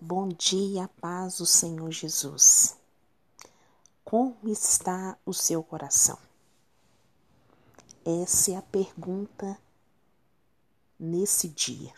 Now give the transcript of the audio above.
Bom dia, paz do Senhor Jesus. Como está o seu coração? Essa é a pergunta nesse dia.